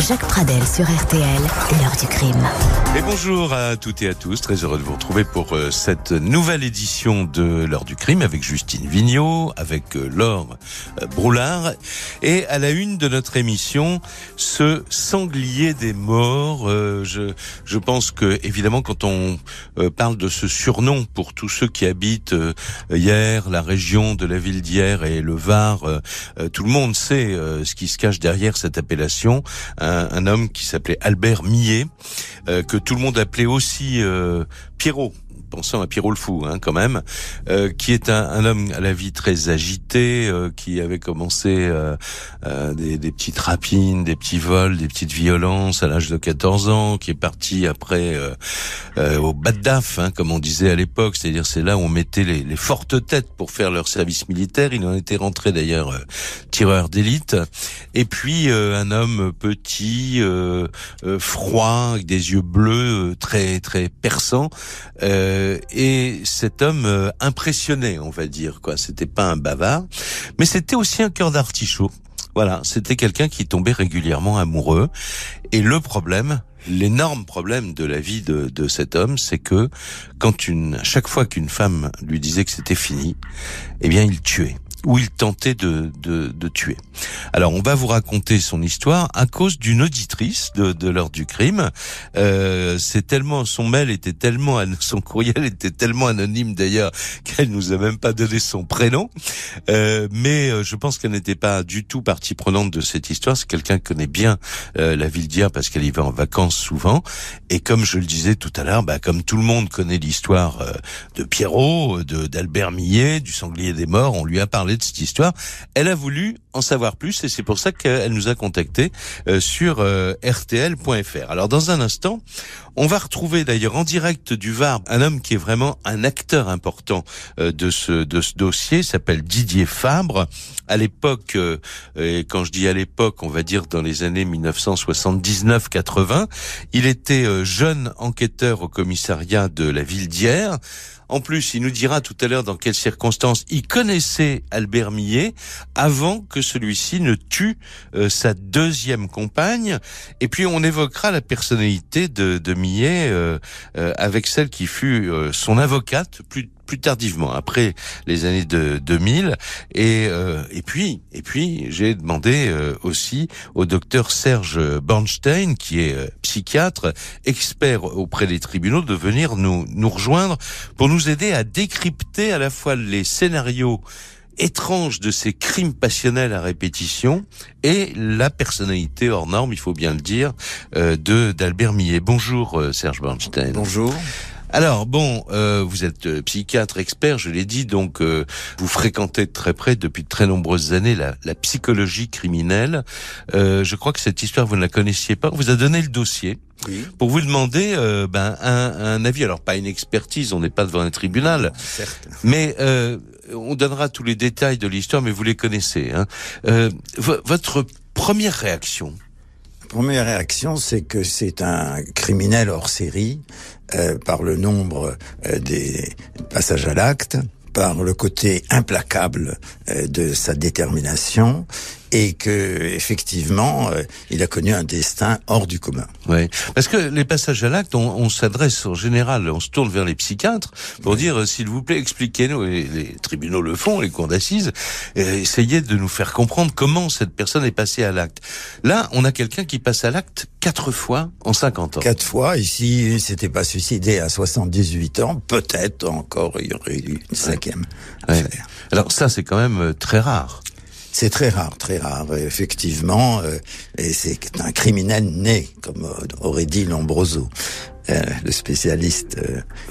Jacques Pradel sur RTL, l'heure du crime. Et bonjour à toutes et à tous, très heureux de vous retrouver pour euh, cette nouvelle édition de l'heure du crime avec Justine Vignot, avec euh, Laure euh, Broulard et à la une de notre émission, ce sanglier des morts. Je, je pense que évidemment quand on parle de ce surnom pour tous ceux qui habitent hier la région de la ville d'hier et le Var, tout le monde sait ce qui se cache derrière cette appellation un, homme qui s'appelait Albert Millet, euh, que tout le monde appelait aussi euh, Pierrot pensant à Pierrot Fou, hein, quand même, euh, qui est un, un, homme à la vie très agité, euh, qui avait commencé euh, euh des, des, petites rapines, des petits vols, des petites violences à l'âge de 14 ans, qui est parti après euh, au Baddaf, hein, comme on disait à l'époque, c'est-à-dire c'est là où on mettait les, les, fortes têtes pour faire leur service militaire. Il en était rentré d'ailleurs tireur d'élite. Et puis un homme petit, froid, avec des yeux bleus, très très perçants. Euh, euh, et cet homme euh, impressionnait, on va dire quoi. C'était pas un bavard, mais c'était aussi un cœur d'artichaut. Voilà, c'était quelqu'un qui tombait régulièrement amoureux. Et le problème, l'énorme problème de la vie de, de cet homme, c'est que quand une, chaque fois qu'une femme lui disait que c'était fini, eh bien, il tuait où il tentait de, de, de, tuer. Alors on va vous raconter son histoire à cause d'une auditrice de, de l'heure du crime. Euh, c'est tellement son mail était tellement son courriel était tellement anonyme d'ailleurs qu'elle nous a même pas donné son prénom. Euh, mais euh, je pense qu'elle n'était pas du tout partie prenante de cette histoire. C'est quelqu'un qui connaît bien euh, la ville d'hier parce qu'elle y va en vacances souvent. Et comme je le disais tout à l'heure, bah, comme tout le monde connaît l'histoire euh, de Pierrot, de d'Albert Millet, du sanglier des morts, on lui a parlé de cette histoire. Elle a voulu en savoir plus et c'est pour ça qu'elle nous a contacté euh, sur euh, rtl.fr. Alors dans un instant, on va retrouver d'ailleurs en direct du Var un homme qui est vraiment un acteur important euh, de ce de ce dossier, s'appelle Didier Fabre. À l'époque, et quand je dis à l'époque, on va dire dans les années 1979-80, il était jeune enquêteur au commissariat de la ville d'Hier. En plus, il nous dira tout à l'heure dans quelles circonstances il connaissait Albert Millet avant que celui-ci ne tue euh, sa deuxième compagne. Et puis on évoquera la personnalité de, Millet euh, euh, avec celle qui fut son avocate plus tardivement, après les années de 2000. Et, euh, et puis, et puis, j'ai demandé euh, aussi au docteur Serge Bornstein, qui est euh, psychiatre, expert auprès des tribunaux, de venir nous nous rejoindre pour nous aider à décrypter à la fois les scénarios étranges de ces crimes passionnels à répétition et la personnalité hors norme, il faut bien le dire, de d'Albert Millet. Bonjour Serge Bornstein. Bonjour. Alors bon, euh, vous êtes euh, psychiatre expert, je l'ai dit, donc euh, vous fréquentez de très près depuis de très nombreuses années la, la psychologie criminelle. je crois que cette histoire vous ne la connaissiez pas. On vous a donné le dossier. Pour vous demander ben, un, un, avis, alors pas une expertise, on n'est pas devant un tribunal, certes. mais on donnera tous les détails de l'histoire, mais vous les connaissez. Hein. votre première réaction? Première réaction, c'est que c'est un criminel hors série euh, par le nombre euh, des passages à l'acte, par le côté implacable euh, de sa détermination et que effectivement euh, il a connu un destin hors du commun. Oui, parce que les passages à l'acte, on, on s'adresse en général, on se tourne vers les psychiatres pour dire euh, s'il vous plaît expliquez-nous. Et les tribunaux le font, les cours d'assises, essayez de nous faire comprendre comment cette personne est passée à l'acte. Là, on a quelqu'un qui passe à l'acte quatre fois en 50 ans. Quatre fois. Ici, il s'était pas suicidé à 78 ans, peut-être encore il y aurait eu une cinquième. Ouais. Alors ça, c'est quand même euh, très rare. C'est très rare, très rare, effectivement. Euh, et c'est un criminel né, comme aurait dit Lombroso. Euh, le spécialiste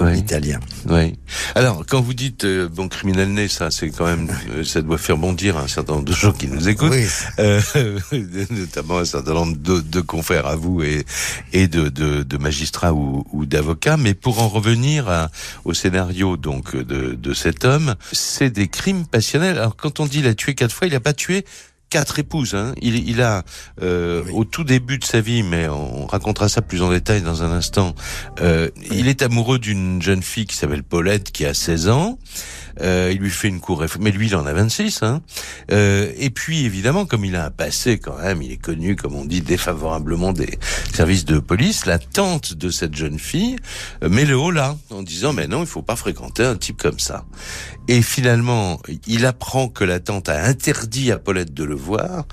euh, italien. Oui. Alors, quand vous dites euh, bon criminel né, ça, c'est quand même, ça doit faire bondir un certain nombre de gens qui nous écoutent, oui. notamment un certain nombre de, de, confrères à vous et et de, de, de magistrats ou, ou d'avocats. Mais pour en revenir à, au scénario donc de, de cet homme, c'est des crimes passionnels. Alors, quand on dit il a tué quatre fois, il a pas tué quatre épouses. Hein. Il, il a euh, au tout début de sa vie, mais on racontera ça plus en détail dans un instant. Euh, Il est amoureux d'une jeune fille qui s'appelle Paulette, qui a 16 ans. Euh, il lui fait une cour, mais lui il en a 26. Hein. Euh, et puis évidemment, comme il a un passé quand même, il est connu, comme on dit, défavorablement des services de police. La tante de cette jeune fille euh, met le haut là, en disant mais non, il faut pas fréquenter un type comme ça. Et finalement, il apprend que la tante a interdit à Paulette de le voir.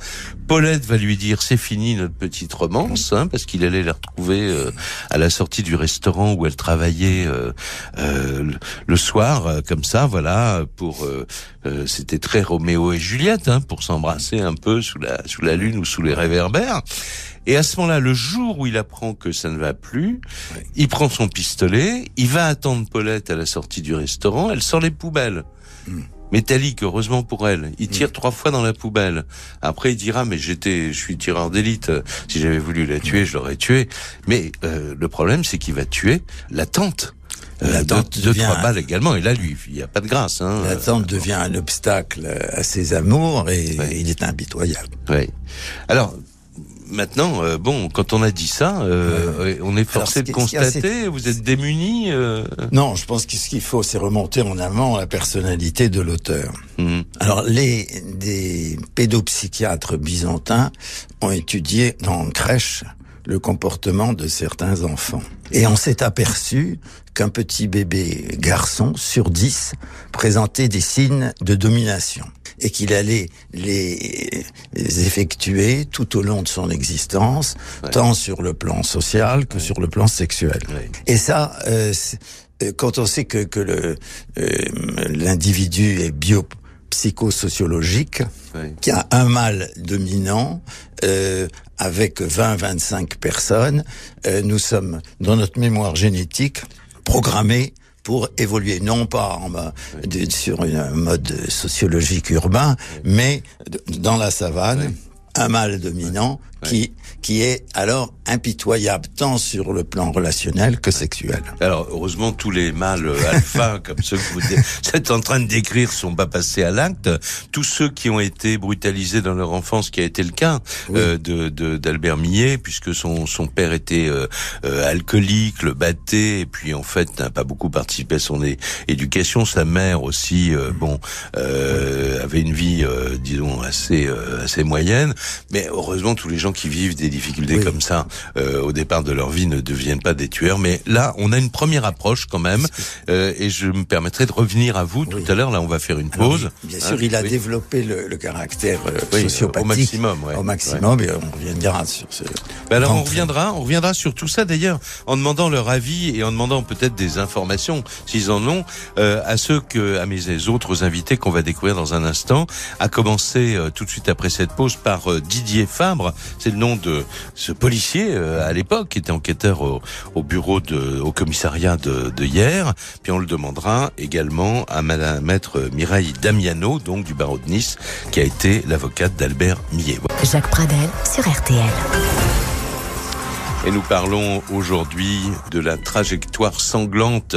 Paulette va lui dire c'est fini notre petite romance, hein, parce qu'il allait la retrouver euh, à la sortie du restaurant où elle travaillait euh, euh, le soir, comme ça, voilà, pour euh, euh, c'était très Roméo et Juliette, hein, pour s'embrasser un peu sous la sous la lune ou sous les réverbères. Et à ce moment-là, le jour où il apprend que ça ne va plus, il prend son pistolet, il va attendre Paulette à la sortie du restaurant, elle sort les poubelles. Métallique, heureusement pour elle. Il tire trois fois dans la poubelle. Après, il dira, mais j'étais, je suis tireur d'élite. Si j'avais voulu la tuer, je l'aurais tuée. Mais euh, le problème, c'est qu'il va tuer la tante. La deux- devient trois un- balles également. Et là, lui, il n'y a pas de grâce. Hein. La tante devient un obstacle à ses amours et Ouais. il est impitoyable. Ouais. Alors. Maintenant, euh, bon, quand on a dit ça, euh, on est forcé de assez- constater. Vous êtes démunis. euh, Non, je pense que ce qu'il faut, c'est remonter en amont la personnalité de l'auteur. hum, Alors, les des pédopsychiatres byzantins ont étudié dans crèche le comportement de certains enfants. Et on s'est aperçu qu'un petit bébé garçon sur dix présentait des signes de domination et qu'il allait les, effectuer tout au long de son existence, Ouais. tant sur le plan social que sur le plan sexuel. ouais. Et ça, euh, euh, quand on sait que, euh, l'individu est biopsychosociologique, qu'il y a un mâle dominant euh, avec 20-25 personnes, euh, nous sommes dans notre mémoire génétique programmés pour évoluer. Non pas en, de- sur un mode sociologique urbain, mais dans la savane, un mâle dominant qui qui est alors impitoyable tant sur le plan relationnel que sexuel. Alors, heureusement, tous les mâles euh, alpha, comme ceux que vous êtes en train de décrire, sont pas passés à l'acte. Tous ceux qui ont été brutalisés dans leur enfance, qui a été le cas Oui. euh, de de- d'Albert Millet, puisque son son père était euh, euh, alcoolique, le battait, et puis en fait n'a pas beaucoup participé à son éducation. Sa mère aussi, euh, bon, euh, avait une vie, euh, disons, assez euh, assez moyenne. Mais heureusement, tous les gens qui vivent des difficultés Oui. comme ça euh, au départ de leur vie ne deviennent pas des tueurs. Mais là, on a une première approche quand même, euh, et je me permettrai de revenir à vous tout à l'heure. Là, on va faire une Alors, pause. bien Hein, sûr, il a oui. développé le, le caractère euh, sociopathique au maximum, ouais. au maximum, et on reviendra sur ce. Ben alors on reviendra, on reviendra sur tout ça d'ailleurs en demandant leur avis et en demandant peut-être des informations s'ils en ont euh, à ceux que à mes autres invités qu'on va découvrir dans un instant. À commencer euh, tout de suite après cette pause par euh, Didier Fabre, c'est le nom de ce policier euh, à l'époque qui était enquêteur au, au bureau de au commissariat de, de hier. Puis on le demandera également à Madame Maître Mireille Damiano donc du barreau de Nice qui a été l'avocate d'Albert Millet. Jacques Pradel sur RTL. Et nous parlons aujourd'hui de la trajectoire sanglante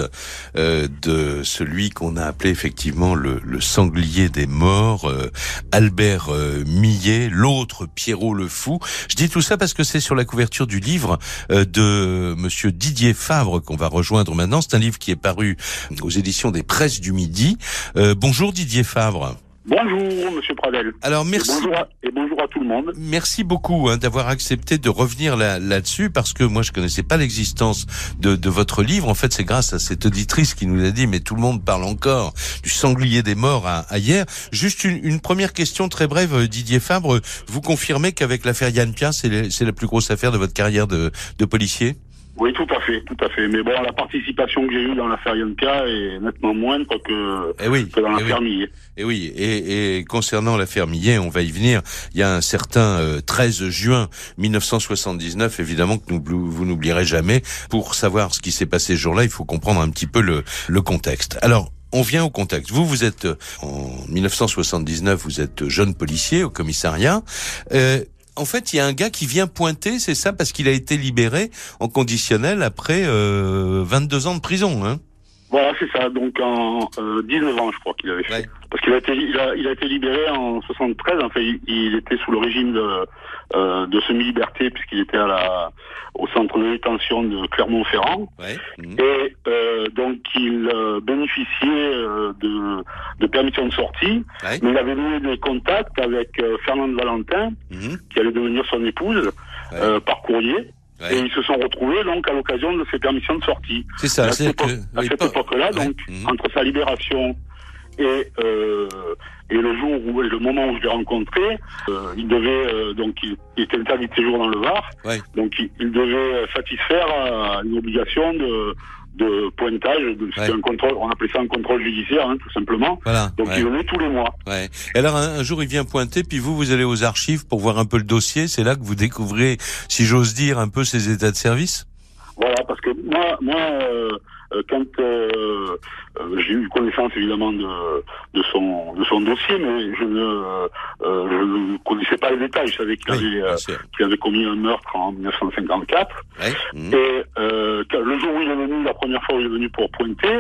euh, de celui qu'on a appelé effectivement le, sanglier des morts, euh, Albert euh, Millet, l'autre Pierrot le fou. Je dis tout ça parce que c'est sur la couverture du livre de Monsieur Didier Favre qu'on va rejoindre maintenant. C'est un livre qui est paru aux éditions des Presses du Midi. Bonjour Didier Favre. Bonjour, Monsieur Pradel. Alors Et merci. bonjour, à, et bonjour à tout le monde. Merci beaucoup hein, d'avoir accepté de revenir là- là-dessus parce que moi je connaissais pas l'existence de, de votre livre. En fait, c'est grâce à cette auditrice qui nous a dit mais tout le monde parle encore du sanglier des morts à, à hier. Juste une, une première question très brève, euh, Didier Fabre. Vous confirmez qu'avec l'affaire Yann Pia, c'est la plus grosse affaire de votre carrière de, de policier? Oui, tout à fait, tout à fait. Mais bon, la participation que j'ai eue dans l'affaire Yonka est nettement moindre que, Eh oui. que dans eh oui. l'affaire Millet. Et oui, et, et concernant l'affaire Millet, on va y venir. Il y a un certain euh, 13 juin 1979, évidemment que nous, vous n'oublierez jamais. Pour savoir ce qui s'est passé ce jour-là, il faut comprendre un petit peu le, le contexte. Alors. On vient au contexte. Vous, vous êtes euh, en 1979, vous êtes jeune policier au commissariat. Euh, en fait, il y a un gars qui vient pointer, c'est ça, parce qu'il a été libéré en conditionnel après euh, 22 ans de prison. Hein Voilà, c'est ça. Donc en euh, 19 ans, je crois qu'il avait fait. Ouais. Parce qu'il a été, il a, il a été libéré en 73. Enfin, il, il était sous le régime de, euh, de semi-liberté puisqu'il était à la, au centre de détention de Clermont-Ferrand. Ouais. Mhm. Et euh, donc il euh, bénéficiait euh, de, de permission de sortie, Ouais. mais il avait noué des contacts avec euh, Fernande Valentin, Mhm. qui allait devenir son épouse, euh, par courrier. Ouais. Et ils se sont retrouvés donc à l'occasion de ces permissions de sortie. C'est à ça. cette, que à cette époque-là, Ouais. donc, Mhm. entre sa libération et, euh, et le jour où, et le moment où je l'ai rencontré, euh, il devait, euh, donc, il, il était interdit de séjour dans le Var, Ouais. donc il, il devait satisfaire à une obligation de, de pointage, Ouais. un contrôle, on appelait ça un contrôle judiciaire, hein, tout simplement. Voilà. Donc ouais. il venait tous les mois. Ouais. Et alors un, un jour il vient pointer, puis vous vous allez aux archives pour voir un peu le dossier. C'est là que vous découvrez, si j'ose dire, un peu ses états de service? Voilà, parce que moi, moi, euh, quand euh, euh, j'ai eu connaissance évidemment de, de son de son dossier, mais je ne euh, je ne connaissais pas les détails. Je savais qu'il Oui, avait euh, qu'il avait commis un meurtre en 1954. Ouais. Mhm. Et euh, le jour où il est venu, la première fois où il est venu pour pointer,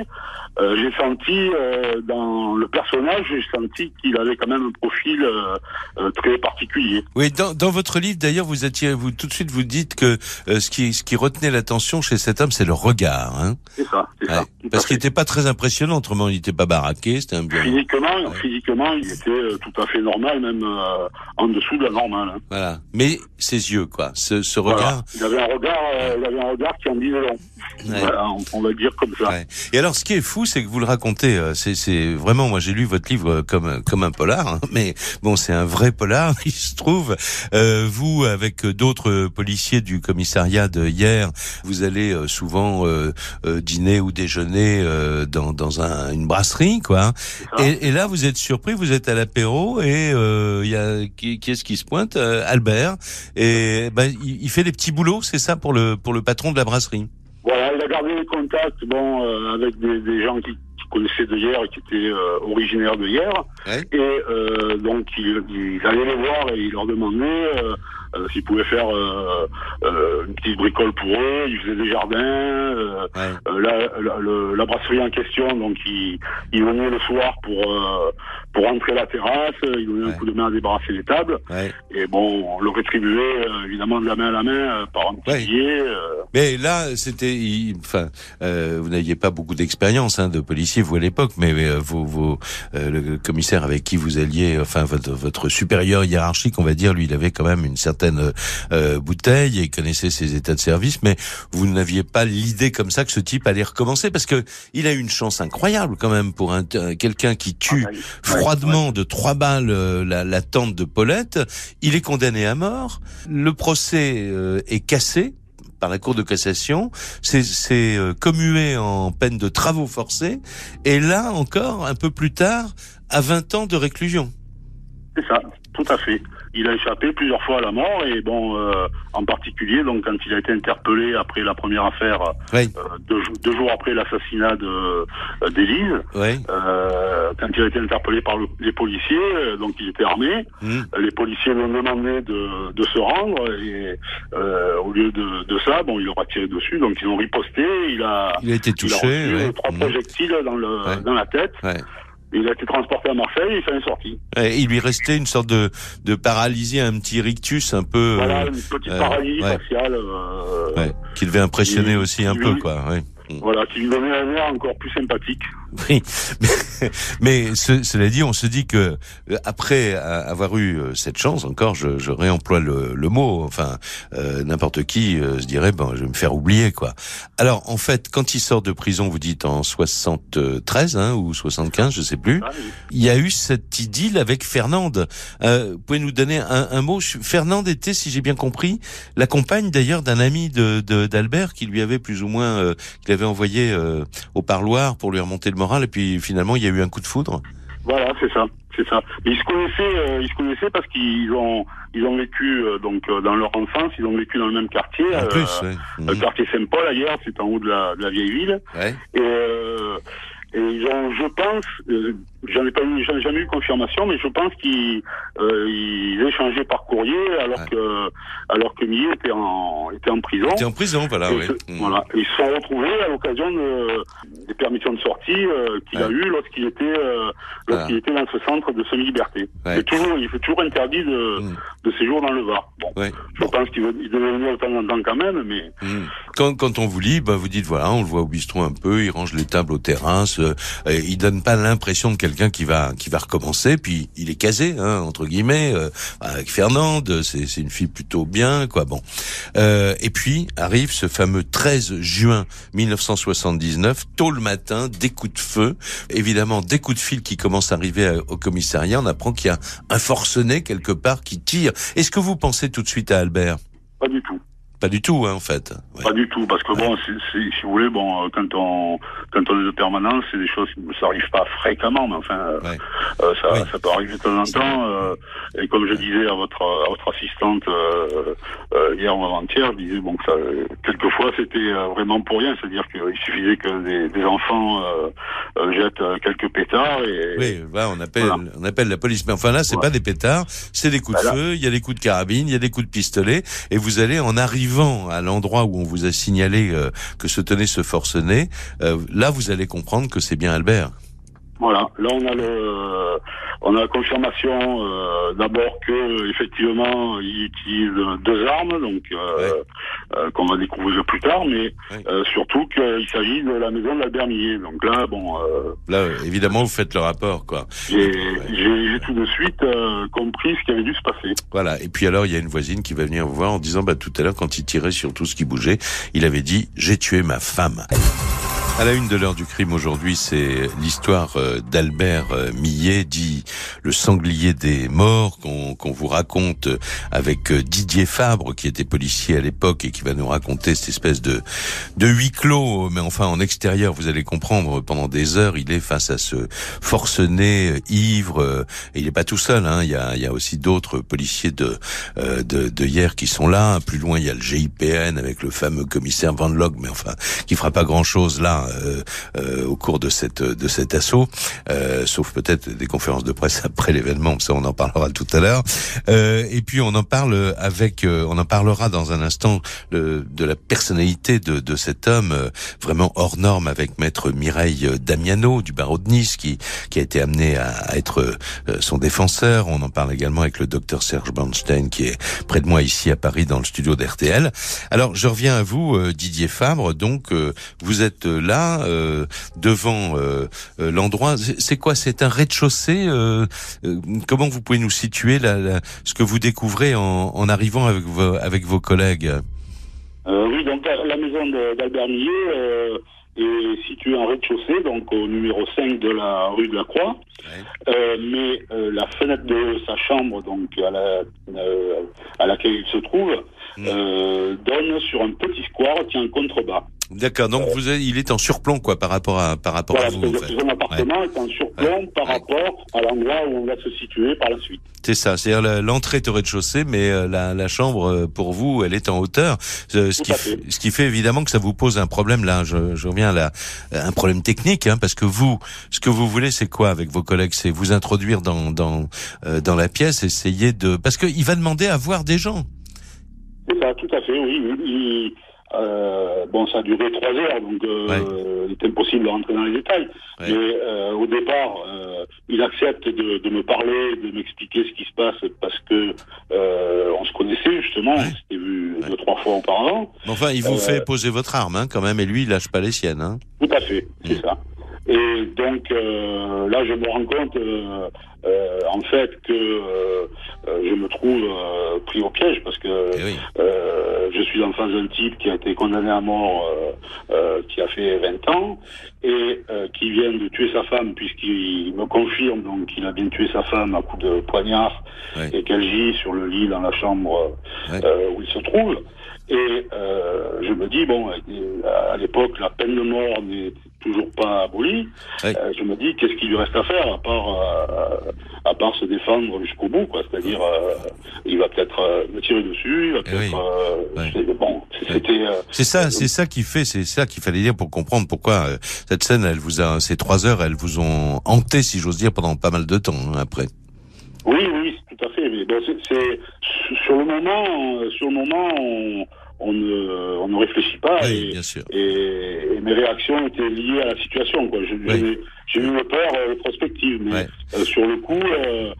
euh, j'ai senti euh, dans le personnage, j'ai senti qu'il avait quand même un profil euh, euh, très particulier. Oui, dans, dans votre livre d'ailleurs, vous attirez, vous tout de suite vous dites que euh, ce qui ce qui retenait l'attention chez cet homme, c'est le regard, hein. C'est ça, c'est. Ouais. Parce qu'il n'était pas très impressionnant, autrement il n'était pas baraqué, c'était un bien. Physiquement, Ouais. physiquement, il était euh, tout à fait normal, même euh, en dessous de la normale. hein. Voilà. Mais ses yeux, quoi, ce, ce Voilà. regard. Il avait un regard, euh, il avait un regard qui en disait long. Ouais. Voilà, on, on va dire comme ça. Ouais. Et alors, ce qui est fou, c'est que vous le racontez. euh, C'est, vraiment, moi, j'ai lu votre livre euh, comme comme un polar, hein, mais bon, c'est un vrai polar. Il se trouve, euh, vous, avec d'autres policiers du commissariat de hier, vous allez euh, souvent euh, euh, dîner ou déjeuner euh, dans dans un, une brasserie, quoi. Et, et là, vous êtes surpris, vous êtes à l'apéro et euh, il y a qui, qui est-ce qui se pointe Euh, Albert. Et ben, il, il fait des petits boulots, c'est ça pour le pour le patron de la brasserie. Gardé les contacts, bon, euh, avec des, des gens qui, qui connaissaient de hier et qui étaient euh, originaires de hier. Ouais. Et euh, donc, il, il allait les voir et il leur demandait euh, s'ils pouvaient faire euh, euh, une petite bricole pour eux. Ils faisaient des jardins. euh, Ouais. Euh, la, la, le- la brasserie en question, donc il, il venait le soir pour euh, pour rentrer la terrasse, il donnait Ouais. un coup de main à débarrasser les tables, Ouais. et bon, on le rétribuait euh, évidemment de la main à la main par un petit billet. euh, Mais là, c'était, enfin, euh, vous n'aviez pas beaucoup d'expérience hein, de policier vous à l'époque, mais euh, vos, euh, le commissaire avec qui vous alliez, enfin votre, votre supérieur hiérarchique, on va dire, lui, il avait quand même une certaine euh, bouteille et il connaissait ses états de service, mais vous n'aviez pas l'idée comme ça que ce type allait recommencer parce que il a eu une chance incroyable quand même pour un, un- quelqu'un qui tue ah, ouais, froidement de trois balles euh, la, la tante de Paulette. Il est condamné à mort. Le procès euh, est cassé par la Cour de cassation. C'est c'est, euh, commué en peine de travaux forcés. Et là encore, un peu plus tard, à 20 ans de réclusion. C'est ça, tout à fait. Il a échappé plusieurs fois à la mort et bon, euh, en particulier, donc quand il a été interpellé après la première affaire, Oui, euh, deux, jou- deux jours après l'assassinat de euh, d'Élise, oui. euh, quand il a été interpellé par le- les policiers, donc il était armé, Hmm. les policiers lui ont demandé de, de se rendre et au lieu de, de ça, bon, il leur a tiré dessus, donc ils ont riposté, il a, Il a été il a touché. reçu ouais. trois Hmm. projectiles dans le Ouais. dans la tête. Ouais. Il a été transporté à Marseille et il s'en est sorti. Ouais, il lui restait une sorte de, de paralysie, un petit rictus un peu, Voilà, euh, une petite euh, paralysie ouais. faciale. euh, ouais, qui devait impressionner aussi un peu, quoi. Ouais. Voilà, qui lui donnait un air encore plus sympathique. Oui, mais, mais ce- cela dit, on se dit que euh, après avoir eu euh, cette chance, encore, je, je réemploie le, le mot. Enfin, euh, n'importe qui euh, se dirait, bon, je vais me faire oublier, quoi. Alors, en fait, quand il sort de prison, vous dites en 73 hein, ou 75, je sais plus, Ah, il y a eu cette idylle avec Fernande. Euh, vous pouvez nous donner un, un mot Fernande était, si j'ai bien compris, la compagne d'ailleurs d'un ami de de- d'Albert qui lui avait plus ou moins, euh, qu'il avait envoyé euh, au parloir pour lui remonter le moral. Et puis finalement, il y a eu un coup de foudre. Voilà, c'est ça, c'est ça. Ils se connaissaient, euh, ils se connaissaient parce qu'ils ont, ils ont vécu euh, donc euh, dans leur enfance, ils ont vécu dans le même quartier. En plus, ouais. Le Mhm. quartier Saint-Paul, ailleurs, c'est en haut de la, de la vieille ville. Ouais. Et, et ils ont, je pense, J'en ai pas eu, j'en ai jamais eu confirmation, mais je pense qu'ils euh, échangeaient par courrier alors que alors que Millet était en était en prison. Était en prison, voilà. oui. Mm. Voilà. ils se sont retrouvés à l'occasion de, des permissions de sortie euh, qu'il a eu lorsqu'il était euh, lorsqu'il était dans ce centre de semi-liberté. Il toujours il fait toujours interdit de, mm. de séjour dans le Var. Bon, je pense qu'il devait venir de temps en temps quand même, mais mm. quand quand on vous lit, bah vous dites voilà, on le voit au bistrot un peu, il range les tables au terrasse, il donne pas l'impression de quelqu'un qui va qui va recommencer. Puis il est casé, hein, entre guillemets, euh, avec Fernande. C'est c'est une fille plutôt bien, quoi. Bon. Euh, et puis arrive ce fameux 13 juin 1979, tôt le matin, des coups de feu. Évidemment, des coups de fil qui commencent à arriver au commissariat. On apprent qu'il y a un forcené quelque part qui tire. Est-ce que vous pensez tout de suite à Albert? Pas du tout. Pas du tout, hein, en fait. Pas du tout, parce que bon, si, si, vous voulez, bon, euh, quand on quand on est de permanence, c'est des choses, ça arrive pas fréquemment, mais enfin, euh, euh ça, ça peut arriver de temps en temps. Euh, et comme je disais à votre à votre assistante euh, hier ou avant-hier, je disais bon que ça, quelquefois c'était vraiment pour rien, c'est-à-dire qu'il suffisait que des, des enfants jettent quelques pétards et oui, bah, on appelle on appelle la police, mais enfin là, c'est pas des pétards, c'est des coups de feu, il y a des coups de carabine, il y a des coups de pistolet, et vous allez en arriver à l'endroit où on vous a signalé euh, que se tenait ce forcené, euh, là vous allez comprendre que c'est bien Albert. Voilà, là on a le, on a la confirmation euh, d'abord que effectivement il utilise deux armes, donc euh, euh, qu'on va découvrir plus tard, mais surtout qu'il s'agit de la maison de l'Albert Millet. Donc là, bon. là, évidemment, vous faites le rapport, quoi. J'ai tout de suite compris ce qui avait dû se passer. Voilà. Et puis alors, il y a une voisine qui va venir vous voir en disant, bah tout à l'heure, quand il tirait sur tout ce qui bougeait, il avait dit, j'ai tué ma femme. À la une de l'heure du crime aujourd'hui, c'est l'histoire euh, d'Albert euh, Millet, dit le sanglier des morts, qu'on vous raconte avec euh, Didier Fabre, qui était policier à l'époque et qui va nous raconter cette espèce de, de huis clos, mais enfin en extérieur, vous allez comprendre, pendant des heures, il est face à ce forcené ivre, et il n'est pas tout seul, hein, il, y a, il y a aussi d'autres policiers de, de, de hier qui sont là, plus loin il y a le GIPN avec le fameux commissaire Van Log, mais enfin, qui fera pas grand-chose là euh, euh, au cours de cette de cet assaut, euh, sauf peut-être des conférences de presse après l'événement, ça on en parlera tout à l'heure. et puis on en parle avec, on en parlera dans un instant de la personnalité de, de cet homme vraiment hors norme avec maître Mireille Damiano du barreau de Nice qui qui a été amené à, être son défenseur. On en parle également avec le docteur Serge Bernstein qui est près de moi ici à Paris dans le studio d'RTL. Alors je reviens à vous Didier Fabre. Donc vous êtes là euh, devant euh, euh, l'endroit. C'est quoi? C'est un rez-de-chaussée. Comment vous pouvez nous situer ce que vous découvrez en, en arrivant avec vos, avec vos collègues? Oui, donc la maison d'Albert Millet est située en rez-de-chaussée, donc au numéro 5 de la rue de la Croix. mais la fenêtre de sa chambre, donc à, la, à laquelle il se trouve, mm. donne sur un petit square qui est en contrebas. D'accord. Donc vous il est en surplomb quoi par rapport à par rapport à vous. En fait. Son appartement est en surplomb par rapport à l'endroit où on va se situer par la suite. C'est ça. C'est-à-dire l'entrée est au rez-de-chaussée, mais euh, la, la, chambre euh, pour vous, elle est en hauteur. Ce, qui, ce qui fait évidemment que ça vous pose un problème là. Je, je reviens à un problème technique, hein, parce que vous, ce que vous voulez, c'est quoi avec vos collègues? C'est vous introduire dans dans euh, dans la pièce, essayer de parce qu'il va demander à voir des gens. C'est ça, tout à fait. Oui. Il, euh, bon, ça a duré trois heures, donc euh, il est impossible de rentrer dans les détails. Mais euh, au départ, euh, il accepte de, de, me parler, de m'expliquer ce qui se passe parce que euh, on se connaissait justement, on s'était vu deux trois fois auparavant. Enfin, il vous fait poser votre arme, hein, quand même, et lui, il lâche pas les siennes. Hein. Tout à fait, c'est mm. ça. Et donc là, je me rends compte euh, en fait que euh, euh, je me trouve pris au piège parce que eh je suis en face d'un type qui a été condamné à mort, qui a fait 20 ans et qui vient de tuer sa femme puisqu'il me confirme donc qu'il a bien tué sa femme à coup de poignard et qu'elle gît sur le lit dans la chambre euh, où il se trouve. Et euh, je me dis, bon, euh, à l'époque, la peine de mort n'est toujours pas. Ouais. Euh, je me dis, qu'est-ce qu'il lui reste à faire à part, euh, à part se défendre jusqu'au bout, quoi. C'est-à-dire, euh, il va peut-être me tirer dessus, il va peut-être... oui. Ouais. c'est- Bon, c'était... C'est ça, c'est ça qui fait, c'est ça qu'il fallait dire pour comprendre pourquoi cette scène, elle vous a, ces trois heures, elles vous ont hanté, si j'ose dire, pendant pas mal de temps hein, après. Oui, oui, tout à fait. Mais bon, c'est, sur le moment, sur le moment, on, on ne, on ne réfléchit pas. Oui, et, bien sûr. et, et mes réactions étaient liées à la situation. Quoi. Je- Oui. j'ai, eu une peur euh, prospective, mais Ouais. euh, sur le coup, euh,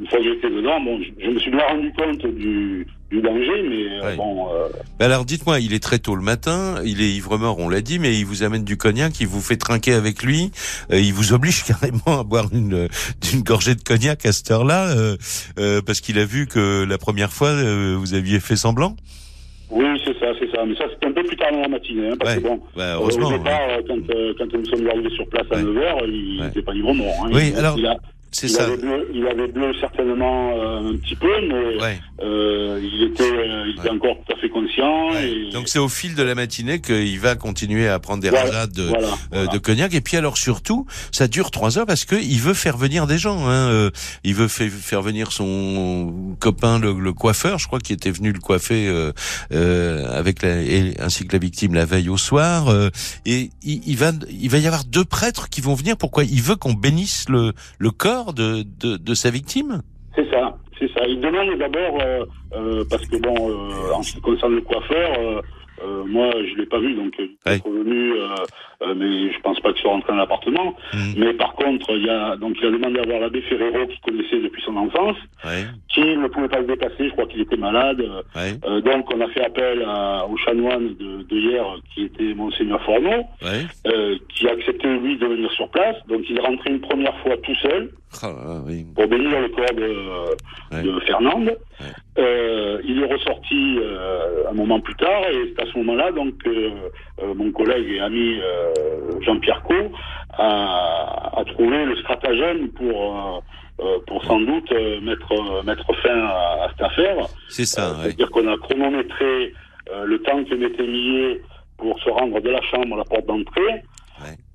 une fois que j'étais dedans, bon, je, je me suis bien rendu compte du, du danger, mais Ouais. bon, euh, Mais alors, dites-moi, il est très tôt le matin, il est ivre-mort, on l'a dit, mais il vous amène du cognac, il vous fait trinquer avec lui, euh, il vous oblige carrément à boire une, une gorgée de cognac à cette heure-là, euh, euh, parce qu'il a vu que la première fois, euh, vous aviez fait semblant? Oui, c'est ça, c'est ça. Mais ça, c'était un peu plus tard dans la matinée, hein, parce Ouais. que bon, Bah, heureusement. au hein. départ, euh, quand, euh, quand nous sommes arrivés sur place à Ouais. 9h, il n'était pas libre mort. Hein. Oui, il, alors, il a- C'est il ça. Avait bleu, il avait bleu certainement euh, un petit peu, mais Ouais. euh, il était, euh, il était Ouais. encore tout à fait conscient. Ouais. Et, Donc c'est au fil de la matinée qu'il va continuer à prendre des rajades de, voilà, euh, voilà. de cognac. Et puis alors surtout, ça dure trois heures parce que il veut faire venir des gens. Hein. Euh, Il veut fait- faire venir son copain, le, le coiffeur, je crois, qui était venu le coiffer euh, euh, avec la, et, ainsi que la victime la veille au soir. Euh, et il, il va, il va y avoir deux prêtres qui vont venir. Pourquoi? Il veut qu'on bénisse le, le corps de, de, de sa victime? C'est ça, c'est ça. Il demande d'abord, euh, euh, parce que bon, euh, en ce qui concerne le coiffeur, euh, euh, moi je l'ai pas vu, donc il est revenu, mais je pense pas qu'il soit rentré dans l'appartement. Mhm. Mais par contre, il a donc il a demandé à voir l'abbé Ferrero qu'il connaissait depuis son enfance, Ouais, qui ne pouvait pas se déplacer. Je crois qu'il était malade. ouais, donc on a fait appel à- au chanoine de, de hier qui était monseigneur Forneau, ouais. qui a accepté lui de venir sur place. Donc il est rentré une première fois tout seul Ah, ah, oui. pour bénir le corps de, Ouais. de Fernande. Euh, il est ressorti euh, un moment plus tard et c'est à ce moment-là donc euh, mon collègue et ami Jean-Pierre Co a, a trouvé le stratagème pour pour sans doute mettre mettre fin à, à cette affaire. C'est ça. Ouais. C'est-à-dire qu'on a chronométré le temps que mettait Millet pour se rendre de la chambre à la porte d'entrée.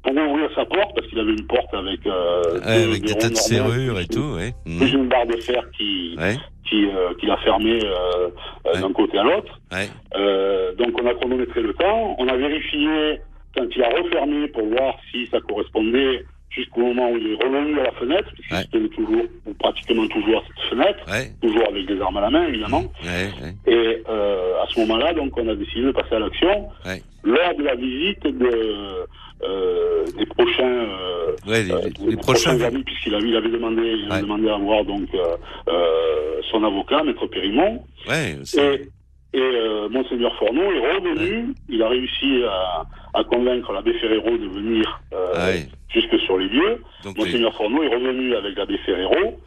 Pour ouvrir sa porte, parce qu'il avait une porte avec, euh, Ouais, deux- avec des ronds tas de serrures et plus- tout. Ouais. Mhm. Plus une barre de fer qui, Ouais. qui, euh, qui l'a fermé euh, euh, Ouais. d'un côté à l'autre. Ouais. Euh, donc on a chronométré le temps. On a vérifié quand il a refermé pour voir si ça correspondait jusqu'au moment où il est revenu à la fenêtre, puisqu'il Ouais. se tenait toujours, ou pratiquement toujours à cette fenêtre, Ouais. toujours avec des armes à la main évidemment. Ouais. ouais. Et euh, à ce moment-là, donc, on a décidé de passer à l'action Ouais. lors de la visite de, euh, des prochains, euh, Ouais, les, euh, les- les prochains. amis, puisqu'il avait, il avait demandé, il avait Ouais. demandé à voir donc euh, euh, son avocat, maître Périmont, Ouais, et, et euh, monseigneur Forneau est revenu. Il a réussi à, à convaincre l'abbé Ferrero de venir euh, ouais. jusque sur les lieux. Monseigneur Forneau est revenu avec l'abbé Ferrero.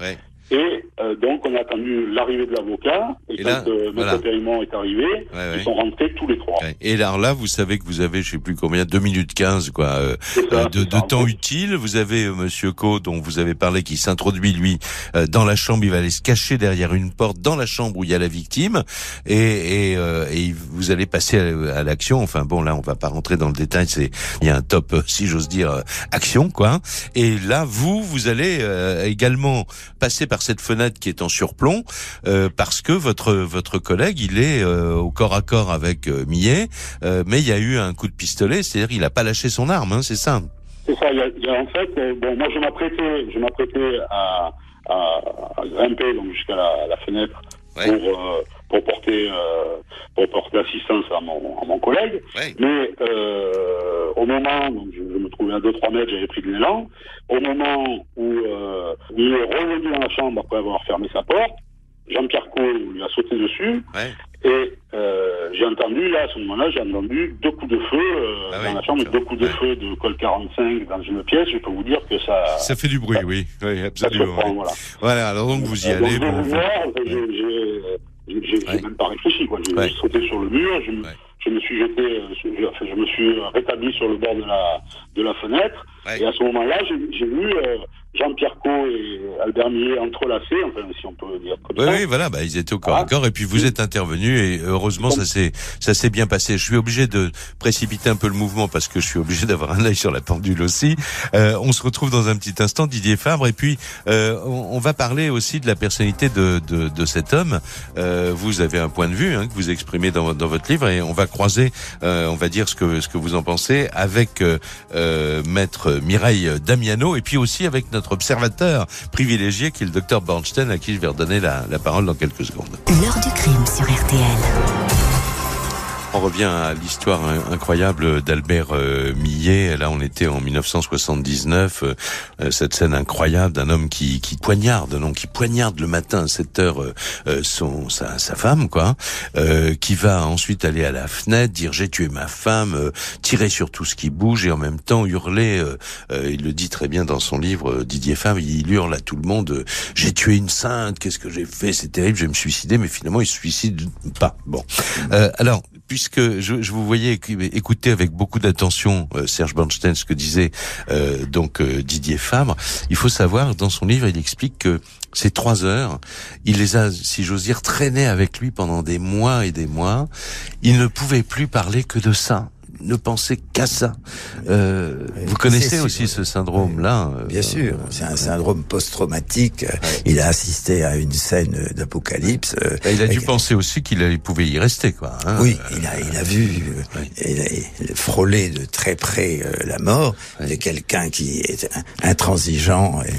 Et euh, donc, on a attendu l'arrivée de l'avocat. Et, Et quand là, euh, voilà. Est arrivé, ouais, ils ouais. sont rentrés tous les trois. Et alors là, vous savez que vous avez, je sais plus combien, 2 minutes 15, quoi, euh, ça, euh, de, temps utile. Vous avez euh, Monsieur Co, dont vous avez parlé, qui s'introduit lui euh, dans la chambre. Il va aller se cacher derrière une porte dans la chambre où il y a la victime, et, et, euh, et vous allez passer à, à l'action. Enfin bon, là, on va pas rentrer dans le détail. C'est il y a un top, si j'ose dire, action, quoi. Et là, vous, vous allez euh, également passer par cette fenêtre qui est en surplomb, euh, parce que votre votre collègue, il est euh, au corps à corps avec euh, Millet, mais il y a eu un coup de pistolet, c'est-à-dire il a pas lâché son arme, hein, c'est ça? C'est ça. Il y a, il y a en fait, bon, moi, je m'apprêtais, je m'apprêtais à, à, à grimper donc jusqu'à la, la fenêtre Ouais. pour pour porter euh, pour porter assistance à mon à mon collègue. Ouais. Mais euh, au moment, donc je, je me trouvais à 2-3 mètres, j'avais pris de l'élan. Au moment où euh, il est revenu dans la chambre après avoir fermé sa porte, Jean-Pierre Coe lui a sauté dessus. Ouais. Et euh, j'ai entendu, là, à ce moment-là, j'ai entendu deux coups de feu euh, Ah dans oui, la chambre, deux coups de Ouais. feu de col 45 dans une pièce. Je peux vous dire que ça... Ça fait du bruit, oui, oui, absolument. prend, voilà. Voilà, alors donc vous y Euh, donc, allez. je j'ai- Ouais. même pas réfléchi, quoi. J'ai Ouais. sauté sur le mur, Ouais. Je me suis jeté, euh, je, enfin, je me suis rétabli sur le bord de la, de la fenêtre. Ouais. Et à ce moment-là, j'ai vu euh, Jean-Pierre Co et Albert Millet entrelacés, enfin si on peut dire comme Oui, ça. oui, voilà, bah, ils étaient au corps Ah. à corps et puis vous êtes intervenu et heureusement ça s'est ça s'est bien passé. Je suis obligé de précipiter un peu le mouvement parce que je suis obligé d'avoir un œil sur la pendule aussi. Euh, on se retrouve dans un petit instant, Didier Fabre, et puis euh, on, on va parler aussi de la personnalité de, de, de cet homme. Euh, vous avez un point de vue hein, que vous exprimez dans, dans votre livre et on va croiser, euh, on va dire ce que ce que vous en pensez avec euh, euh, maître Mireille Damiano et puis aussi avec notre observateur privilégié qui est le docteur Bornstein à qui je vais redonner la, la parole dans quelques secondes. L'heure du crime sur RTL. On revient à l'histoire in- incroyable d'Albert euh, Millet. Là, on était en 1979. euh, cette scène incroyable d'un homme qui, qui poignarde, non, qui poignarde le matin à 7 heures euh, son sa, sa femme, quoi, euh, qui va ensuite aller à la fenêtre, dire j'ai tué ma femme, tirer sur tout ce qui bouge et en même temps hurler. euh, il le dit très bien dans son livre Didier Favre. Il hurle à tout le monde j'ai tué une sainte, qu'est-ce que j'ai fait, c'est terrible, je vais me suicider, mais finalement il se suicide pas. Bon, euh, alors puisque je, vous voyais écouter avec beaucoup d'attention euh, Serge Bernstein ce que disait euh, donc euh, Didier Fabre, il faut savoir dans son livre il explique que ces trois heures, il les a, si j'ose dire, traînées avec lui pendant des mois et des mois. Il ne pouvait plus parler que de ça, ne penser qu'à ça. Euh, vous connaissez aussi ce syndrome-là euh, Bien sûr, c'est un syndrome post-traumatique. Il a assisté à une scène d'apocalypse. euh, Il a dû penser aussi qu'il pouvait y rester, quoi. hein. Oui, il a, il a vu, euh, il a, il a frôlé de très près la mort de quelqu'un qui est intransigeant et.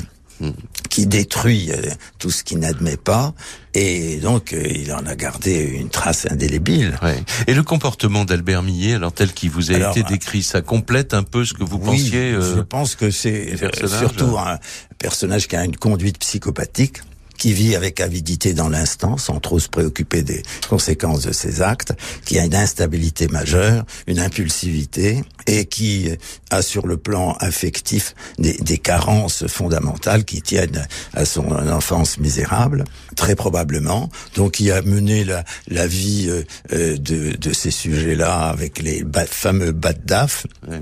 Qui détruit euh, tout ce qu'il n'admet pas. Et donc, euh, il en a gardé une trace indélébile. Ouais. Et le comportement d'Albert Millet, alors tel qu'il vous a Alors, été décrit, ça complète un peu ce que vous Oui, pensiez je euh, pense que c'est euh, surtout hein. un personnage qui a une conduite psychopathique qui vit avec avidité dans l'instant, sans trop se préoccuper des conséquences de ses actes, qui a une instabilité majeure, une impulsivité, et qui a sur le plan affectif des, carences fondamentales qui tiennent à son enfance misérable, très probablement. Donc, il a mené la, la vie euh, euh, de, de ces sujets-là avec les ba- fameux bas de daf, ouais.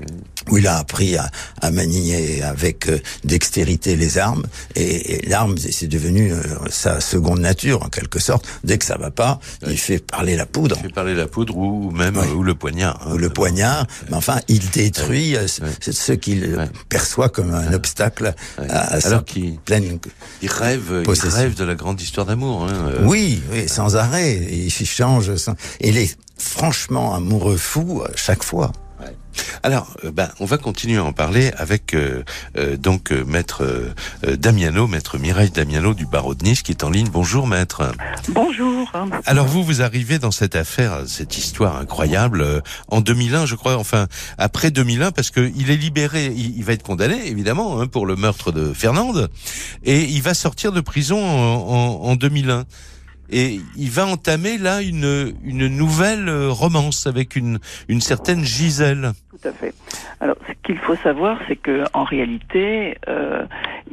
où il a appris à, à manier avec euh, dextérité les armes et, et l'arme c'est devenu euh, sa seconde nature en quelque sorte dès que ça va pas il fait parler la poudre fait parler la poudre ou même Oui. ou le poignard. hein. ou le poignard mais enfin il détruit ce- qu'il perçoit comme un obstacle à, à sa Alors qu'il pleine il rêve, il Possession. rêve de la grande histoire Hein. euh. oui oui sans arrêt il change il est franchement amoureux fou à chaque fois Alors, euh, ben, on va continuer à en parler avec euh, euh, donc euh, maître euh, euh, Damiano, maître Mireille Damiano du barreau de Nice qui est en ligne. Bonjour maître. Bonjour. Alors vous, vous arrivez dans cette affaire, cette histoire incroyable, euh, en 2001, je crois, enfin après 2001, parce que il est libéré, il, il va être condamné évidemment hein, pour le meurtre de Fernande, et il va sortir de prison en, en, en 2001. Et il va entamer là une, une nouvelle euh, romance avec une, une certaine Gisèle. Tout à fait. Alors, ce qu'il faut savoir, c'est que en réalité, euh,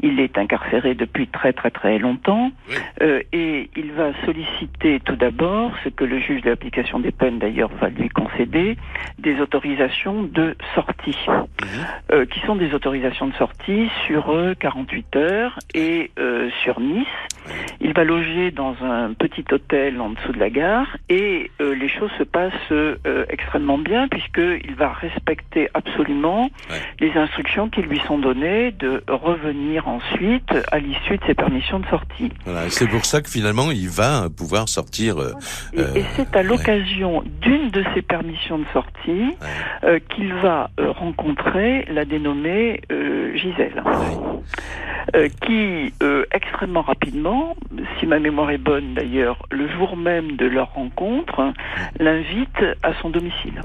il est incarcéré depuis très très très longtemps Oui. euh, et il va solliciter tout d'abord ce que le juge de l'application des peines d'ailleurs va lui concéder, des autorisations de sortie, euh, qui sont des autorisations de sortie sur euh, 48 heures et euh, sur Nice. Il va loger dans un petit hôtel en dessous de la gare et euh, les choses se passent euh, extrêmement bien puisqu'il va respecter absolument Ouais. les instructions qui lui sont données de revenir ensuite à l'issue de ses permissions de sortie. Voilà, c'est pour ça que finalement il va pouvoir sortir. euh, Et, Euh, et c'est à l'occasion d'une de ces permissions de sortie ouais, euh, qu'il va euh, rencontrer la dénommée euh, Gisèle. ouais. euh, qui euh, extrêmement rapidement, si ma mémoire est bonne d'ailleurs, le jour même de leur rencontre, l'invite à son domicile.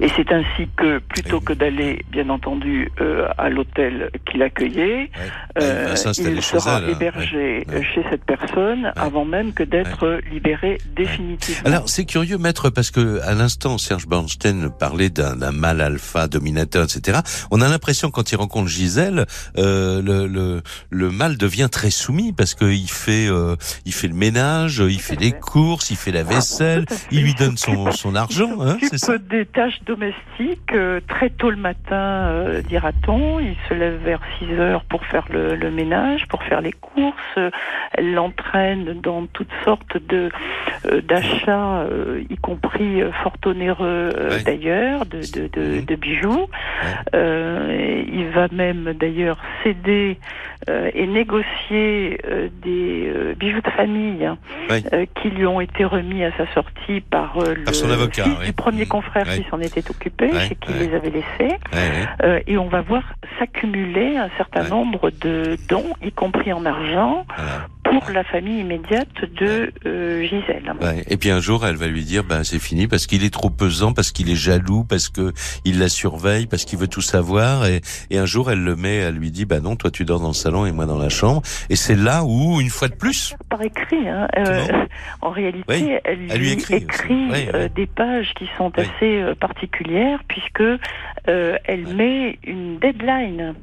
Et c'est ainsi que, plutôt que d'aller, bien entendu, euh, à l'hôtel qui l'accueillait, Ouais. Ah, il euh, sera elle, hébergé Ouais, ouais. chez cette personne avant même que d'être libéré définitivement. Alors c'est curieux, maître, parce que à l'instant Serge Bernstein parlait d'un mal alpha dominateur, etc. On a l'impression quand il rencontre Gisèle, euh, le, le le mal devient très soumis parce que il fait euh, il fait le ménage, il fait les courses, il fait la vaisselle, à fait. il lui donne son son argent, hein, c'est ça? Des tâches domestiques euh, très tôt le matin, euh, dira-t-on. Il se lève vers 6 heures pour faire le, le ménage, pour faire les courses. Elle l'entraîne dans toutes sortes de euh, d'achats, y compris fort onéreux Ouais. d'ailleurs, de, de, de, Mhm. de bijoux. Il va même d'ailleurs céder euh, et négocier euh, des euh, bijoux de famille hein, qui lui ont été remis à sa sortie par, Par le son avocat, fils oui. du premier Mhm. confrère qui s'en était occupé, et qui les avait laissés. Et on va voir s'accumuler un certain nombre de dons, y compris en argent, Voilà. Pour la famille immédiate de euh, Gisèle. Ouais. Et puis un jour, elle va lui dire, ben c'est fini parce qu'il est trop pesant, parce qu'il est jaloux, parce que il la surveille, parce qu'il veut tout savoir. Et, et un jour, elle le met, elle lui dit, bah non, toi tu dors dans le salon et moi dans la chambre. Et c'est là où, une fois de plus, Par écrit, hein, euh, en réalité, Oui, elle lui, elle lui écrit écrit, aussi. Oui, euh, des pages qui sont assez euh, particulières puisque euh, elle met une deadline,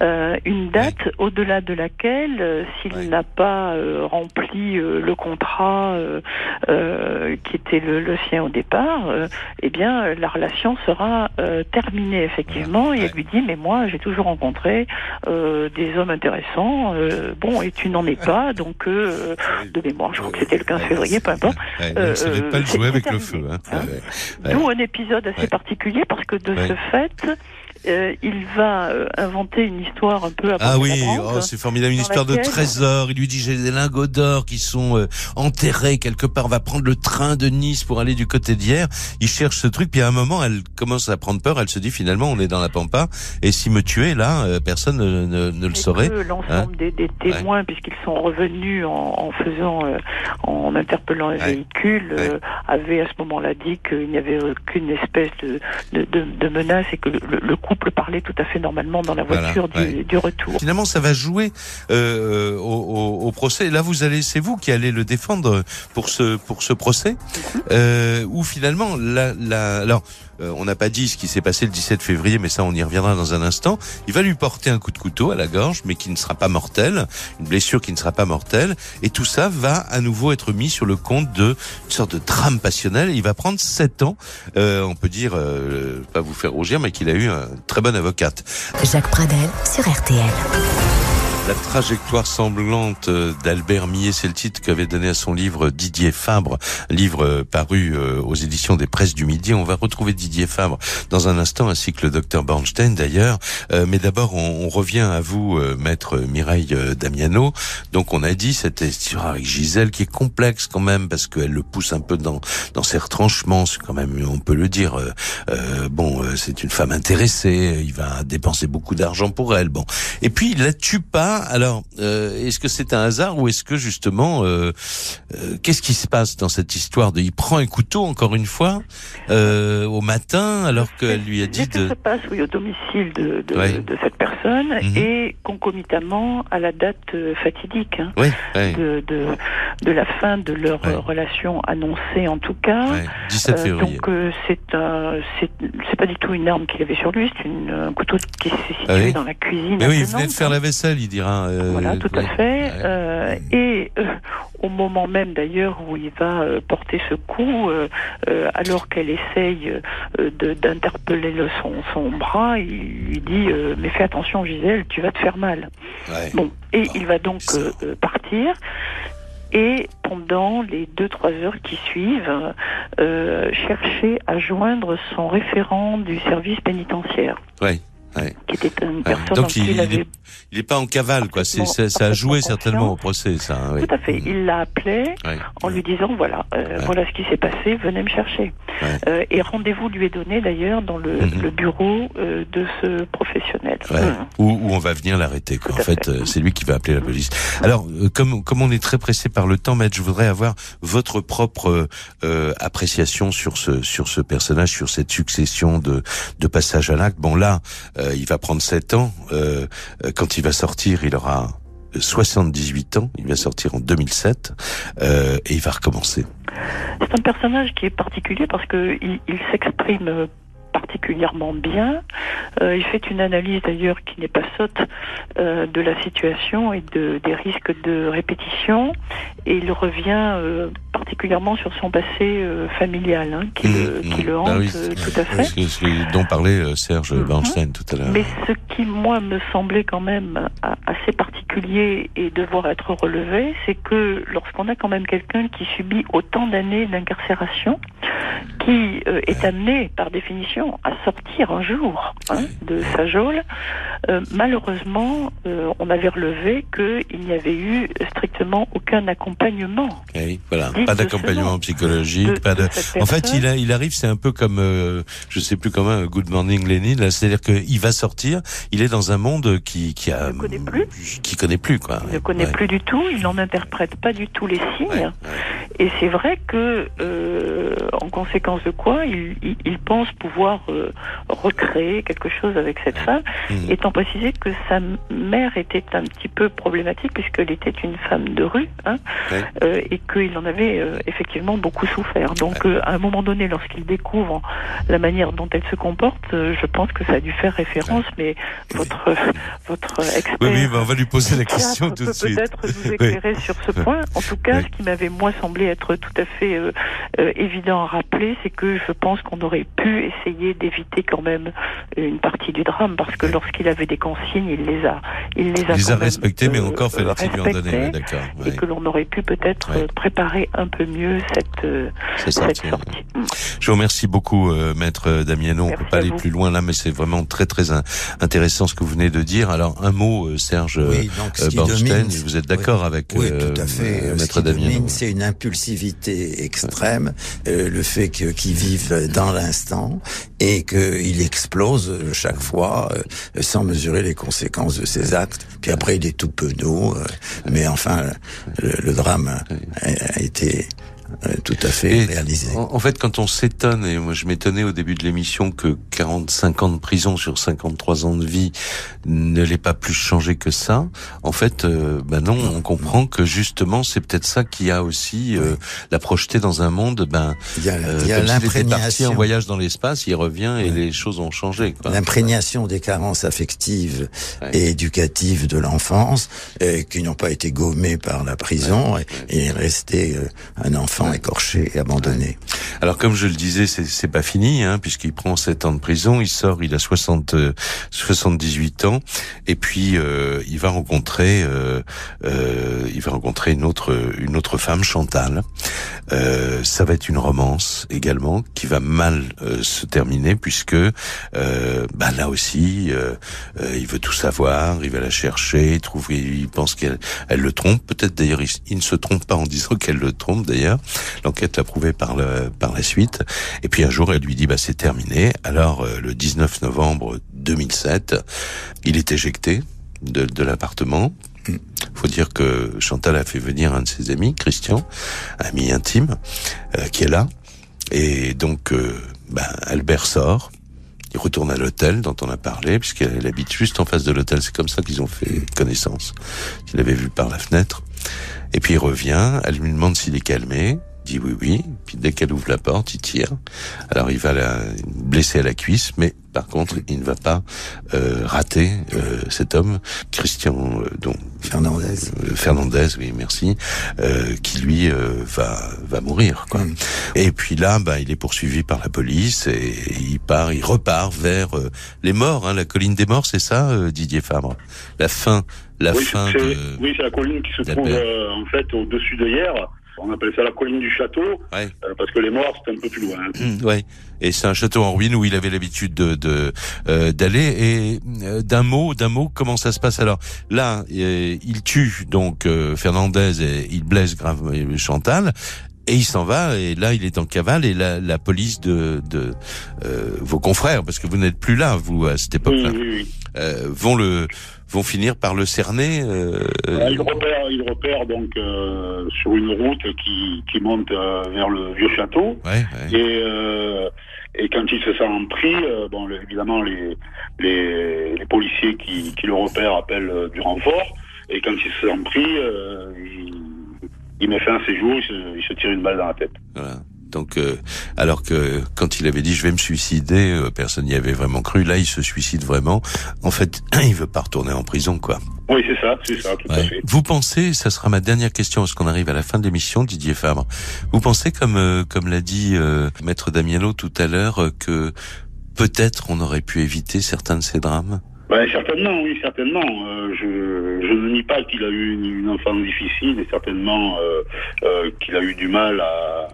euh, une date au-delà de laquelle, euh, s'il Oui. n'a pas rempli le contrat qui était le, le sien au départ, eh bien la relation sera terminée effectivement. Et elle lui dit mais moi j'ai toujours rencontré des hommes intéressants. bon et tu n'en es pas donc de mémoire, je crois que c'était le 15 février, peu importe. Pas le jouer avec le feu. Hein. hein. D'où un épisode assez particulier parce que de ce fait, fait euh, il va euh, inventer une histoire un peu Ah oui, oh, c'est formidable, une histoire de trésor. Il lui dit j'ai des lingots d'or qui sont euh, enterrés quelque part. On va prendre le train de Nice pour aller du côté d'hier. Il cherche ce truc, puis à un moment, elle commence à prendre peur. Elle se dit finalement, on est dans la pampa, et s'il me tuait là, euh, personne ne, ne- ne le saurait. que l'ensemble des, des témoins, puisqu'ils sont revenus en, en faisant, euh, en interpellant un Ouais. véhicule, euh, avaient à ce moment-là dit qu'il n'y avait aucune espèce de, de, de, de menace et que le, le couple parlait tout à fait normalement dans la Voilà, voiture du, ouais. du retour. Finalement, ça va jouer euh, au, au- au procès. Là, vous allez, c'est vous qui allez le défendre pour ce pour ce procès, euh, où finalement, la, la, alors, euh, on n'a pas dit ce qui s'est passé le 17 février, mais ça, on y reviendra dans un instant. Il va lui porter un coup de couteau à la gorge, mais qui ne sera pas mortel, une blessure qui ne sera pas mortelle, et tout ça va à nouveau être mis sur le compte de une sorte de drame passionnel. Il va prendre sept ans. Euh, on peut dire, euh, pas vous faire rougir, mais qu'il a eu une très bonne avocate. Jacques Pradel sur RTL. La trajectoire sanglante euh, d'Albert Millet, c'est le titre qu'avait donné à son livre Didier Fabre, livre euh, paru euh, aux éditions des Presses du Midi. On va retrouver Didier Fabre dans un instant, ainsi que le docteur Bornstein d'ailleurs. Mais d'abord, on, revient à vous, maître Mireille Damiano. Donc, on a dit cette histoire avec Gisèle qui est complexe quand même parce qu'elle le pousse un peu dans dans ses retranchements. C'est quand même, on peut le dire. bon, c'est une femme intéressée. Il va dépenser beaucoup d'argent pour elle. Bon, et puis il la tue pas. Alors, euh, est-ce que c'est un hasard ou est-ce que justement, euh, euh, qu'est-ce qui se passe dans cette histoire de Il prend un couteau encore une fois au matin alors qu'elle lui a dit faits de. se passe oui, au domicile de, de, Ouais. de cette personne Mhm. et concomitamment à la date fatidique hein, de, la fin de leur relation annoncée en tout cas. ouais, 17 Euh, février. donc c'est un, c'est c'est pas du tout une arme qu'il avait sur lui, c'est un couteau qui s'est situé Ah oui dans la cuisine. Mais oui, il venait de faire hein. la vaisselle, il euh, Voilà, tout à fait. Ouais. Euh, et euh, au moment même d'ailleurs où il va porter ce coup, alors qu'elle essaye d'interpeller le- son, son bras, il lui dit Mais fais attention, Gisèle, tu vas te faire mal. Ouais. Bon, et Oh, il va donc partir. Et pendant les deux trois heures qui suivent, euh, chercher à joindre son référent du service pénitentiaire, Ouais, ouais. qui était une personne Donc il, il il avait est, il est pas en cavale, quoi. C'est, ça, a joué certainement au procès, ça. hein, oui. Tout à fait. Il l'a appelé en lui disant voilà, euh, voilà ce qui s'est passé, venez me chercher. Euh, et rendez-vous lui est donné d'ailleurs dans le, Mhm. le bureau euh, de ce professionnel. Ouais. Mhm. Où, où on va venir l'arrêter. Quoi. En Tout fait, fait. euh, c'est lui qui va appeler la police. Alors, euh, comme comme on est très pressé par le temps, maître, je voudrais avoir votre propre euh, appréciation sur ce sur ce personnage, sur cette succession de de passages à l'acte. Bon là, euh, il va prendre 7 ans. Euh, quand il va sortir, il aura 78 ans. Il va sortir en 2007 euh, et il va recommencer. C'est un personnage qui est particulier parce que il, il s'exprime particulièrement bien. Euh, il fait une analyse d'ailleurs qui n'est pas sotte euh, de la situation et de, des risques de répétition. Et il revient euh, particulièrement sur son passé familial, hein, qui, Mmh, le, qui mmh. le hante Bah oui, c'est- tout à fait. Ce, dont parlait Serge. Bernstein tout à l'heure. Mais ce qui, moi, me semblait quand même assez particulier et devoir être relevé, c'est que lorsqu'on a quand même quelqu'un qui subit autant d'années d'incarcération, qui euh, est amené, par définition, à sortir un jour hein, de sa geôle, euh, malheureusement, euh, on avait relevé qu'il n'y avait eu strictement aucun accompagnement. Oui, voilà, Dites pas d'accompagnement psychologique, de- pas de. En fait, il, a, il arrive, c'est un peu comme, euh, je sais plus comment, Good Morning Lenin. Là, c'est-à-dire qu'il va sortir, il est dans un monde qui qui a, Ne connaît plus. qui connaît plus quoi. Il ne connaît Ouais. plus du tout, il n'en interprète pas du tout les signes. Ouais, ouais. Et c'est vrai que, euh, en conséquence de quoi, il, il, il pense pouvoir euh, recréer quelque chose avec cette femme, Mhm. étant précisé que sa mère était un petit peu problématique puisqu'elle était une femme de rue, hein, Ouais. euh, et qu'il en avait euh, effectivement beaucoup souffert. Donc, euh, à un moment donné, lorsqu'il découvre la manière dont elle se comporte, euh, je pense que ça a dû faire référence. Mais votre votre expert Oui, oui, bah, on va lui poser la question tout de peut suite. peut-être nous éclairer sur ce point. En tout cas, ce qui m'avait moi semblé être tout à fait euh, euh, évident à rappeler, c'est que je pense qu'on aurait pu essayer d'éviter quand même une partie du drame, parce que lorsqu'il avait des consignes, il les a, il les a, Il les a respectés, mais euh, encore fallait-il lui en donner. respectés, Et que l'on aurait pu peut-être euh, préparer un peu mieux cette, euh, cette sorti. sortie. Mm. Je vous remercie beaucoup, euh, maître Damiano. On Merci peut pas aller vous. plus loin là, mais c'est vraiment très très in- intéressant ce que vous venez de dire. Alors un mot, euh, Serge Oui, donc ce euh, qui Bernstein, domine, vous êtes d'accord avec Oui, euh, tout à fait. euh, Ce maître qui Damiano c'est une impulsivité extrême, euh, le fait que qu'ils vivent dans l'instant et qu'il explose chaque fois euh, sans mesurer les conséquences de ses actes. Puis après, il est tout penaud, euh, mais enfin, le, le drame a, a été tout à fait Et réalisé. En, en fait, quand on s'étonne, et moi je m'étonnais au début de l'émission que 45 ans de prison sur 53 ans de vie ne l'ait pas plus changé que ça, en fait, euh, ben non, on comprend que justement c'est peut-être ça qui a aussi euh, la projeté dans un monde, ben, Il y a, euh, il y a en voyage dans l'espace, il revient et les choses ont changé. L'imprégnation des carences affectives et éducatives de l'enfance, euh, qui n'ont pas été gommées par la prison, et, et il est resté euh, un enfant et abandonné. Alors comme je le disais, c'est pas fini, hein, puisqu'il prend 7 ans de prison, il sort, il a 60, euh, 78 ans, et puis euh, il va rencontrer, euh, euh, il va rencontrer une autre, une autre femme, Chantal. Euh, ça va être une romance également qui va mal euh, se terminer puisque euh, bah là aussi, euh, euh, il veut tout savoir, il va la chercher, il trouve, il pense qu'elle elle le trompe. Peut-être d'ailleurs, il, il ne se trompe pas en disant qu'elle le trompe d'ailleurs. L'enquête l'a prouvé par le par la suite. Et puis un jour, elle lui dit bah c'est terminé. Alors euh, le 19 novembre 2007, il est éjecté de, de l'appartement. Faut dire que Chantal a fait venir un de ses amis, Christian, ami intime, euh, qui est là. Et donc, euh, bah, Albert sort. Il retourne à l'hôtel dont on a parlé, puisqu'elle habite juste en face de l'hôtel. C'est comme ça qu'ils ont fait connaissance. Il l'avait vu par la fenêtre. Et puis il revient, elle lui demande s'il est calmé. Il dit oui, oui. Puis dès qu'elle ouvre la porte, il tire. Alors il va la blesser à la cuisse, mais par contre, il ne va pas euh, rater euh, cet homme, Christian, euh, donc Fernandez. euh, Fernandez, oui, merci, euh, qui lui euh, va va mourir. Quoi. Mm. Et puis là, bah, il est poursuivi par la police et il part, il repart vers euh, les morts, hein, la colline des morts, c'est ça, euh, Didier Fabre? La fin, la oui, fin de. oui, c'est la colline qui se trouve euh, en fait au-dessus de hier. On appelle ça la colline du château Ouais. euh, parce que les morts c'est un peu plus loin. hein. Mm, Ouais, et c'est un château en ruine où il avait l'habitude de de, euh, d'aller. Et euh, d'un mot, d'un mot, comment ça se passe alors? Là, euh, il tue donc Fernandez et il blesse grave Chantal. Et il s'en va, et là il est en cavale, et la, la police de, de euh, vos confrères, parce que vous n'êtes plus là, vous, à cette époque-là, oui, oui. euh, vont le vont finir par le cerner. euh, Euh, il repère, il repère donc euh, sur une route qui, qui monte euh, vers le vieux château. ouais, ouais. Et, euh, et quand il se sent pris, bon, le- évidemment, les, les, les policiers qui, qui le repèrent appellent du renfort. Et quand il se sent pris, euh, il, il met fin à ses jours, il se, il se tire une balle dans la tête. Voilà. Donc, euh, alors que quand il avait dit je vais me suicider, euh, personne n'y avait vraiment cru. Là, il se suicide vraiment. En fait, il veut pas retourner en prison, quoi. Oui, c'est ça, c'est ça, tout à fait. Vous pensez, ça sera ma dernière question, parce qu'on arrive à la fin de l'émission, Didier Fabre. Vous pensez, comme euh, comme l'a dit Maître Damiano tout à l'heure, que peut-être on aurait pu éviter certains de ces drames? Ben, certainement, oui, certainement. Euh, je, je, ne nie pas qu'il a eu une, une, enfance difficile et certainement euh, euh, qu'il a eu du mal à,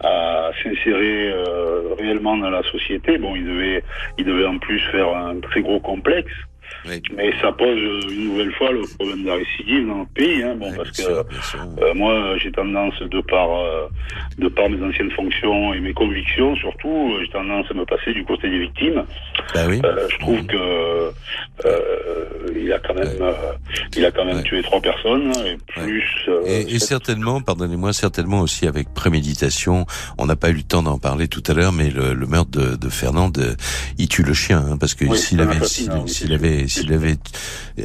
à s'insérer euh, réellement dans la société. Bon, il devait, il devait en plus faire un très gros complexe. Mais ça pose une nouvelle fois le problème de la récidive dans le pays, hein, bon, parce que euh, moi j'ai tendance de par euh, de par mes anciennes fonctions et mes convictions surtout, j'ai tendance à me passer du côté des victimes. Bah oui. euh, je trouve mmh. que euh, il a quand même il a quand même tué trois personnes hein, et plus. et, et certainement, pardonnez-moi, certainement aussi avec préméditation. On n'a pas eu le temps d'en parler tout à l'heure, mais le, le meurtre de, de Fernand, il tue le chien, hein, parce que s'il avait s'il avait s'il avait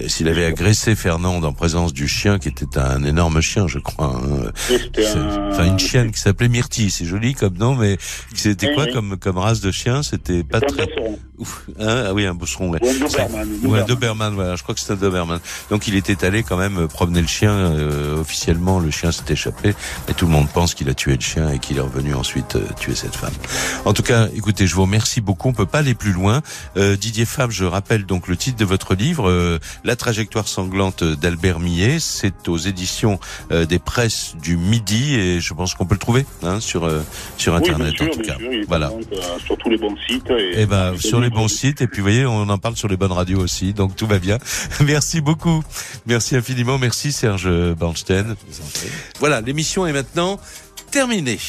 s'il avait agressé Fernande en présence du chien qui était un énorme chien, je crois. Hein. Enfin une chienne qui s'appelait Myrtille, c'est joli comme nom, mais c'était quoi comme comme race de chien? C'était pas très. Hein ah oui, un bosseron. Ouais. Ou un Doberman. Ou un Doberman, voilà. Je crois que c'était un Doberman. Donc il était allé quand même promener le chien. Euh, officiellement, le chien s'est échappé, et tout le monde pense qu'il a tué le chien et qu'il est revenu ensuite euh, tuer cette femme. En tout cas, écoutez, je vous remercie beaucoup. On peut pas aller plus loin. Euh, Didier Fabre, je rappelle donc le titre de votre livre, euh, La trajectoire sanglante d'Albert Millet. C'est aux éditions euh, des presses du Midi, et je pense qu'on peut le trouver hein, sur sur internet oui, sûr, en tout cas. Sûr, voilà. Sur tous les bons sites. Et, et eh ben sur les bons et puis vous voyez on en parle sur les bonnes radios aussi. Donc tout va bien. Merci beaucoup. Merci infiniment. Merci Serge Bernstein. Voilà l'émission est maintenant terminée